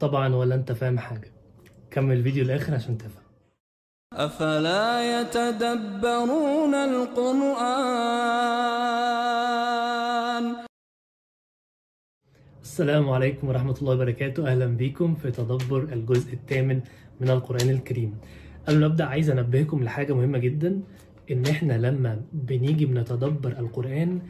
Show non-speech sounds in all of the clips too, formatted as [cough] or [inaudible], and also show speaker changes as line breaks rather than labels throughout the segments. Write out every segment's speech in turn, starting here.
طبعا ولا أنت فاهم حاجة. كمل الفيديو للآخر عشان تفهم.
أفلا يتدبرون القرآن؟
السلام عليكم ورحمة الله وبركاته. أهلا بكم في تدبر الجزء الثامن من القرآن الكريم. قبل ما أبدأ عايز أنبهكم لحاجة مهمة جدا إن إحنا لما بنيجي بنتدبر القرآن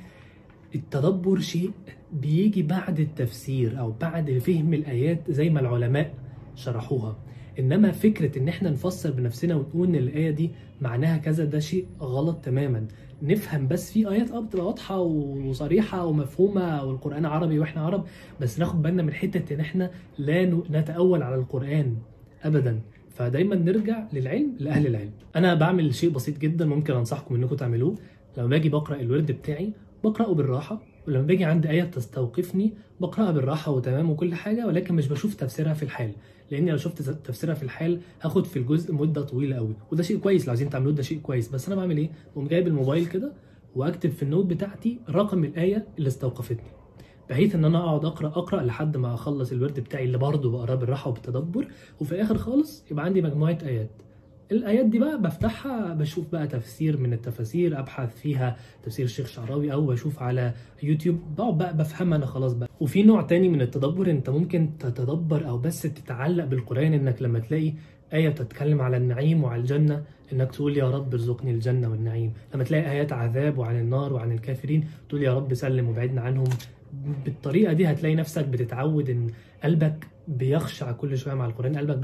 التدبر شيء بيجي بعد التفسير أو بعد فهم الآيات زي ما العلماء شرحوها. إنما فكرة إن إحنا نفسر بنفسنا ونقول إن الآية دي معناها كذا ده شيء غلط تماما. نفهم بس في آيات آه بتبقى واضحة وصريحة ومفهومة والقرآن عربي وإحنا عرب بس ناخد بالنا من حتة إن إحنا لا ن- نتأول على القرآن أبدا. فدايما نرجع للعلم لأهل العلم. أنا بعمل شيء بسيط جدا ممكن أنصحكم إنكم تعملوه. لما باجي بقرأ الورد بتاعي بقرأه بالراحة ولما باجي عند آية تستوقفني بقرأها بالراحة وتمام وكل حاجة ولكن مش بشوف تفسيرها في الحال لأني لو شفت تفسيرها في الحال هاخد في الجزء مدة طويلة قوي وده شيء كويس لو عايزين تعملوه ده شيء كويس بس أنا بعمل إيه؟ بقوم جايب الموبايل كده وأكتب في النوت بتاعتي رقم الآية اللي استوقفتني بحيث إن أنا أقعد أقرأ أقرأ لحد ما أخلص الورد بتاعي اللي برضه بقراه بالراحة وبالتدبر وفي الآخر خالص يبقى عندي مجموعة آيات الآيات دي بقى بفتحها بشوف بقى تفسير من التفاسير أبحث فيها تفسير الشيخ شعراوي أو بشوف على يوتيوب بقعد بقى بفهمها أنا خلاص بقى. وفي نوع تاني من التدبر أنت ممكن تتدبر أو بس تتعلق بالقرآن إنك لما تلاقي آية بتتكلم على النعيم وعلى الجنة إنك تقول يا رب ارزقني الجنة والنعيم. لما تلاقي آيات عذاب وعن النار وعن الكافرين تقول يا رب سلم وبعدنا عنهم. بالطريقة دي هتلاقي نفسك بتتعود إن قلبك بيخشع كل شوية مع القرآن قلبك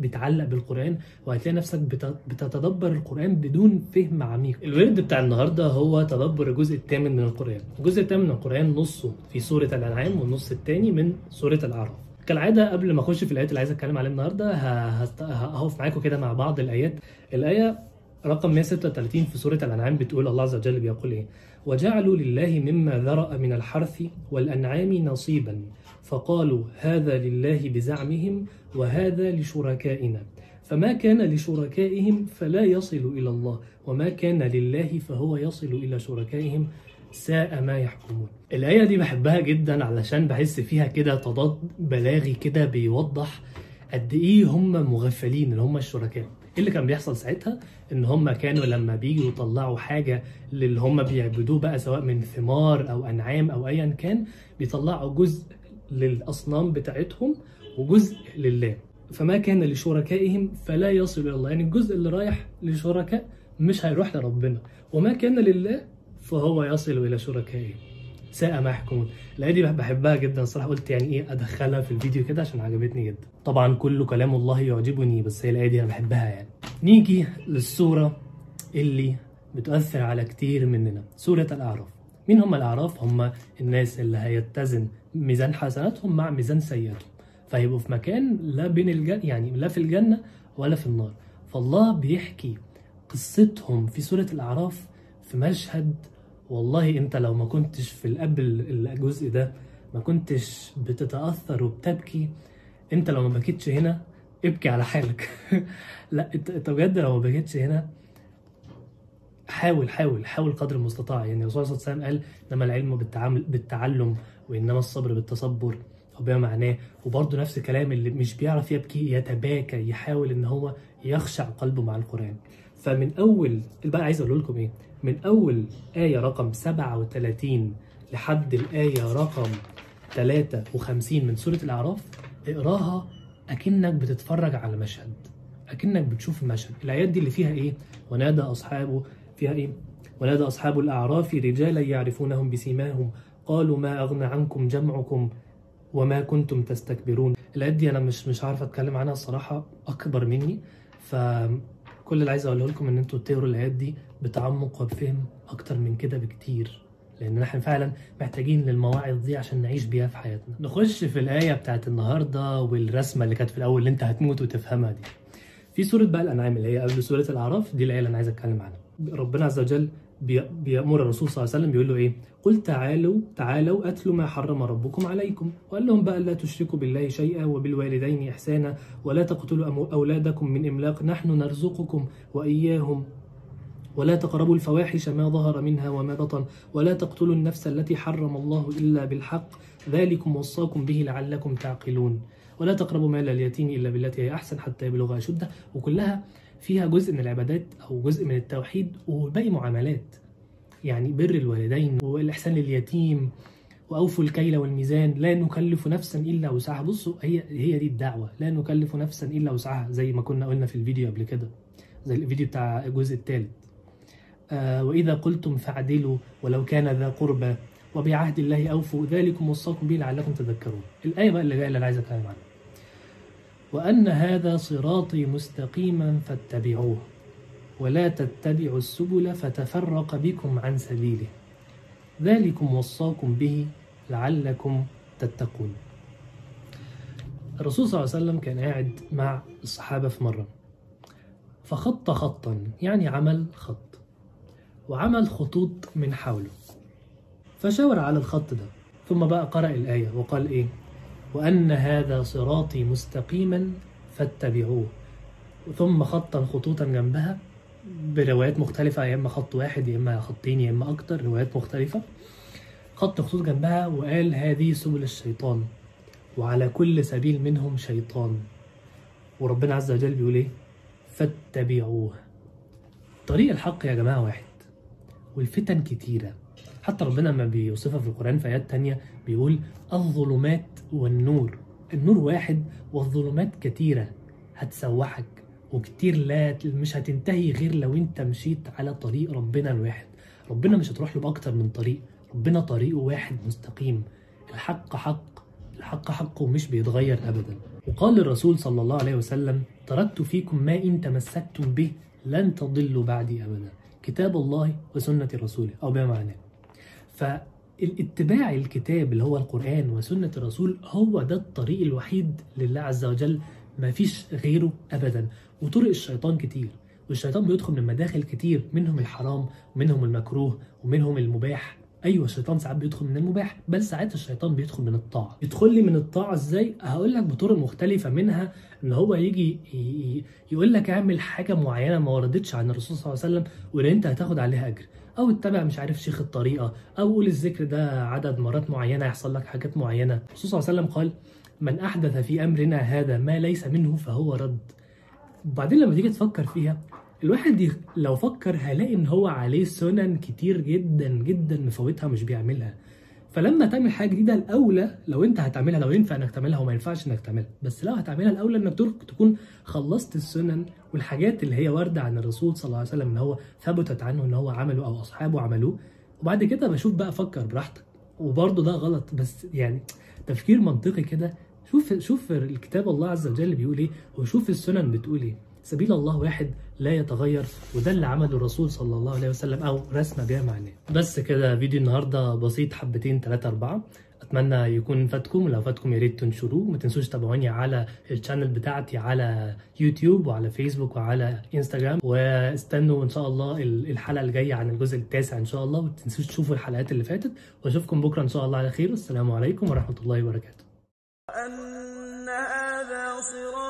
بيتعلق, بالقرآن وهتلاقي نفسك بت- بتتدبر القرآن بدون فهم عميق. الورد بتاع النهاردة هو تدبر الجزء الثامن من القرآن. الجزء الثامن من القرآن نصه في سورة الأنعام والنص الثاني من سورة الأعراف. كالعادة قبل ما أخش في الآيات اللي عايز أتكلم عليها النهاردة ه- هست- هقف معاكم كده مع بعض الآيات. الآية رقم 136 في سورة الأنعام بتقول الله عز وجل بيقول إيه؟ وجعلوا لله مما ذرأ من الحرث والأنعام نصيبا فقالوا هذا لله بزعمهم وهذا لشركائنا. فما كان لشركائهم فلا يصل إلى الله وما كان لله فهو يصل إلى شركائهم ساء ما يحكمون. الآية دي بحبها جدا علشان بحس فيها كده تضاد بلاغي كده بيوضح قد إيه هم مغفلين اللي هم الشركاء. اللي كان بيحصل ساعتها؟ إن هم كانوا لما بيجوا يطلعوا حاجة للي هم بيعبدوه بقى سواء من ثمار أو أنعام أو ايا كان بيطلعوا جزء للأصنام بتاعتهم وجزء لله. فما كان لشركائهم فلا يصل إلى الله. يعني الجزء اللي رايح للشركاء مش هيروح لربنا. وما كان لله فهو يصل إلى شركائه. ساء ما يحكمون. الآية دي بحبها جدا الصراحه قلت يعني إيه أدخلها في الفيديو كده عشان عجبتني جدا. طبعا كل كلام الله يعجبني بس هي الآية دي أنا بحبها يعني. نيجي للسورة اللي بتؤثر على كتير مننا. سورة الأعراف. مين هم الأعراف؟ هم الناس اللي هيتزن ميزان حسناتهم مع ميزان سيئاتهم. فيبقوا في مكان لا بين الجنة يعني لا في الجنة ولا في النار. فالله بيحكي قصتهم في سورة الأعراف في مشهد والله انت لو ما كنتش في القبل الجزء ده ما كنتش بتتأثر وبتبكي انت لو ما بكيتش هنا ابكي على حالك. [laughs] لا انت بجد لو ما بكيتش هنا حاول حاول حاول قدر المستطاع. يعني الرسول صلى الله عليه وسلم قال إنما العلم بالتعامل بالتعلم وإنما الصبر بالتصبر. أو بما معناه. وبرضه نفس الكلام اللي مش بيعرف يبكي يتباكى يحاول إن هو يخشع قلبه مع القرآن. فمن أول بقى عايز أقول لكم إيه؟ من أول آية رقم 37 لحد الآية رقم 53 من سورة الأعراف اقراها أكنك بتتفرج على مشهد. أكنك بتشوف المشهد الآيات دي اللي فيها إيه؟ ونادى أصحابه فيها إيه؟ ونادى أصحاب الأعراف رجالا يعرفونهم بسيماهم. قالوا ما أغنى عنكم جمعكم وما كنتم تستكبرون. الآيات دي أنا مش مش عارف أتكلم عنها الصراحة أكبر مني. فكل اللي عايز اقوله لكم ان أنتوا تقروا الآيات دي بتعمق وبفهم أكتر من كده بكتير لأن إحنا فعلا محتاجين للمواعظ دي عشان نعيش بيها في حياتنا. نخش في الآية بتاعت النهارده والرسمة اللي كانت في الأول اللي انت هتموت وتفهمها دي. في سورة بقى الأنعام اللي هي قبل سورة الأعراف دي الآية اللي أنا عايز أتكلم عنها. ربنا عز وجل بيأمر الرسول صلى الله عليه وسلم بيقول له إيه؟ قل تعالوا تعالوا اتلوا ما حرم ربكم عليكم. وقال لهم بقى لا تشركوا بالله شيئا وبالوالدين إحسانا ولا تقتلوا أولادكم من إملاق نحن نرزقكم وإياهم. ولا تقربوا الفواحش ما ظهر منها وما بطن ولا تقتلوا النفس التي حرم الله إلا بالحق. ذلكم وصاكم به لعلكم تعقلون. ولا تقربوا مال اليتيم إلا بالتي هي أحسن حتى يبلغ اشده وكلها فيها جزء من العبادات أو جزء من التوحيد والباقي معاملات. يعني بر الوالدين والإحسان لليتيم وأوفوا الكيل والميزان. لا نكلف نفسا إلا وسعها. بصوا هي هي دي الدعوة. لا نكلف نفسا إلا وسعها زي ما كنا قلنا في الفيديو قبل كده زي الفيديو بتاع الجزء الثالث آه وإذا قلتم فاعدلوا ولو كان ذا قربى وبعهد الله أوفوا. ذلكم وصاكم به لعلكم تذكرون. الآية بقى اللي جاية اللي أنا عايز أتكلم عنها. وأن هذا صراطي مستقيما فاتبعوه ولا تتبعوا السبل فتفرق بكم عن سبيله. ذلكم وصاكم به لعلكم تتقون. الرسول صلى الله عليه وسلم كان قاعد مع الصحابة في مرة. فخط خطا يعني عمل خط وعمل خطوط من حوله. فشاور على الخط ده ثم بقى قرأ الآية وقال إيه؟ وأن هذا صراطي مستقيما فاتبعوه. ثم خطا خطوطا جنبها بروايات مختلفة يا إما خط واحد يا إما خطين يا إما أكتر روايات مختلفة. خط خطوط جنبها وقال هذه سبل الشيطان وعلى كل سبيل منهم شيطان. وربنا عز وجل بيقول إيه؟ فاتبعوه. طريق الحق يا جماعة واحد والفتن كتيرة. حتى ربنا لما بيوصفها في القرآن في آيات تانية بيقول الظلمات والنور. النور واحد والظلمات كتيرة هتسوحك وكتير لا مش هتنتهي غير لو انت مشيت على طريق ربنا الواحد. ربنا مش هتروح له بأكتر من طريق. ربنا طريقه واحد مستقيم. الحق حق. الحق حق ومش بيتغير أبدا. وقال الرسول صلى الله عليه وسلم تركت فيكم ما إن تمسكتم به لن تضلوا بعدي أبدا. كتاب الله وسنة رسوله. أو بما معناه. فالاتباع الكتاب اللي هو القرآن وسنة الرسول هو ده الطريق الوحيد لله عز وجل ما فيش غيره أبدا. وطرق الشيطان كتير والشيطان بيدخل من مداخل كتير منهم الحرام ومنهم المكروه ومنهم المباح. أيوه الشيطان ساعات بيدخل من المباح بل ساعات الشيطان بيدخل من الطاعة. يدخل لي من الطاعة إزاي؟ هقول لك بطرق مختلفة منها إن هو يجي يقول لك اعمل حاجة معينة ما وردتش عن الرسول صلى الله عليه وسلم وإن أنت هتاخد عليها أجر. أو اتبع مش عارف شيخ الطريقة أو قول الذكر ده عدد مرات معينة يحصل لك حاجات معينة. الرسول صلى الله عليه وسلم قال من أحدث في أمرنا هذا ما ليس منه فهو رد. وبعدين لما تيجي تفكر فيها الواحد لو فكر هلاقي إن هو عليه سنن كتير جدا جدا مفوتها مش بيعملها. فلما تعمل حاجة جديدة الأولى لو أنت هتعملها لو ينفع إنك تعملها وما ينفعش إنك تعملها بس لو هتعملها الأولى إنك تكون خلصت السنن والحاجات اللي هي واردة عن الرسول صلى الله عليه وسلم إن هو ثبتت عنه إن هو عمله أو أصحابه عملوه. وبعد كده بشوف بقى فكر براحتك. وبرضه ده غلط بس يعني تفكير منطقي كده. شوف شوف الكتاب الله عز وجل بيقول إيه وشوف السنن بتقول إيه. سبيل الله واحد لا يتغير وده اللي عمله الرسول صلى الله عليه وسلم أو رسمه بيها معناه بس كده فيديو النهارده بسيط حبتين ثلاثة أربعة. أتمنى يكون فادكم ولو فادكم يا ريت تنشروه. ما تنسوش تابعوني على ال channel بتاعتي على يوتيوب وعلى فيسبوك وعلى إنستجرام. واستنوا إن شاء الله الحلقة الجاية عن الجزء التاسع إن شاء الله. وما تنسوش تشوفوا الحلقات اللي فاتت. وأشوفكم بكرة إن شاء الله على خير. والسلام عليكم ورحمة الله وبركاته.
أن هذا صراطي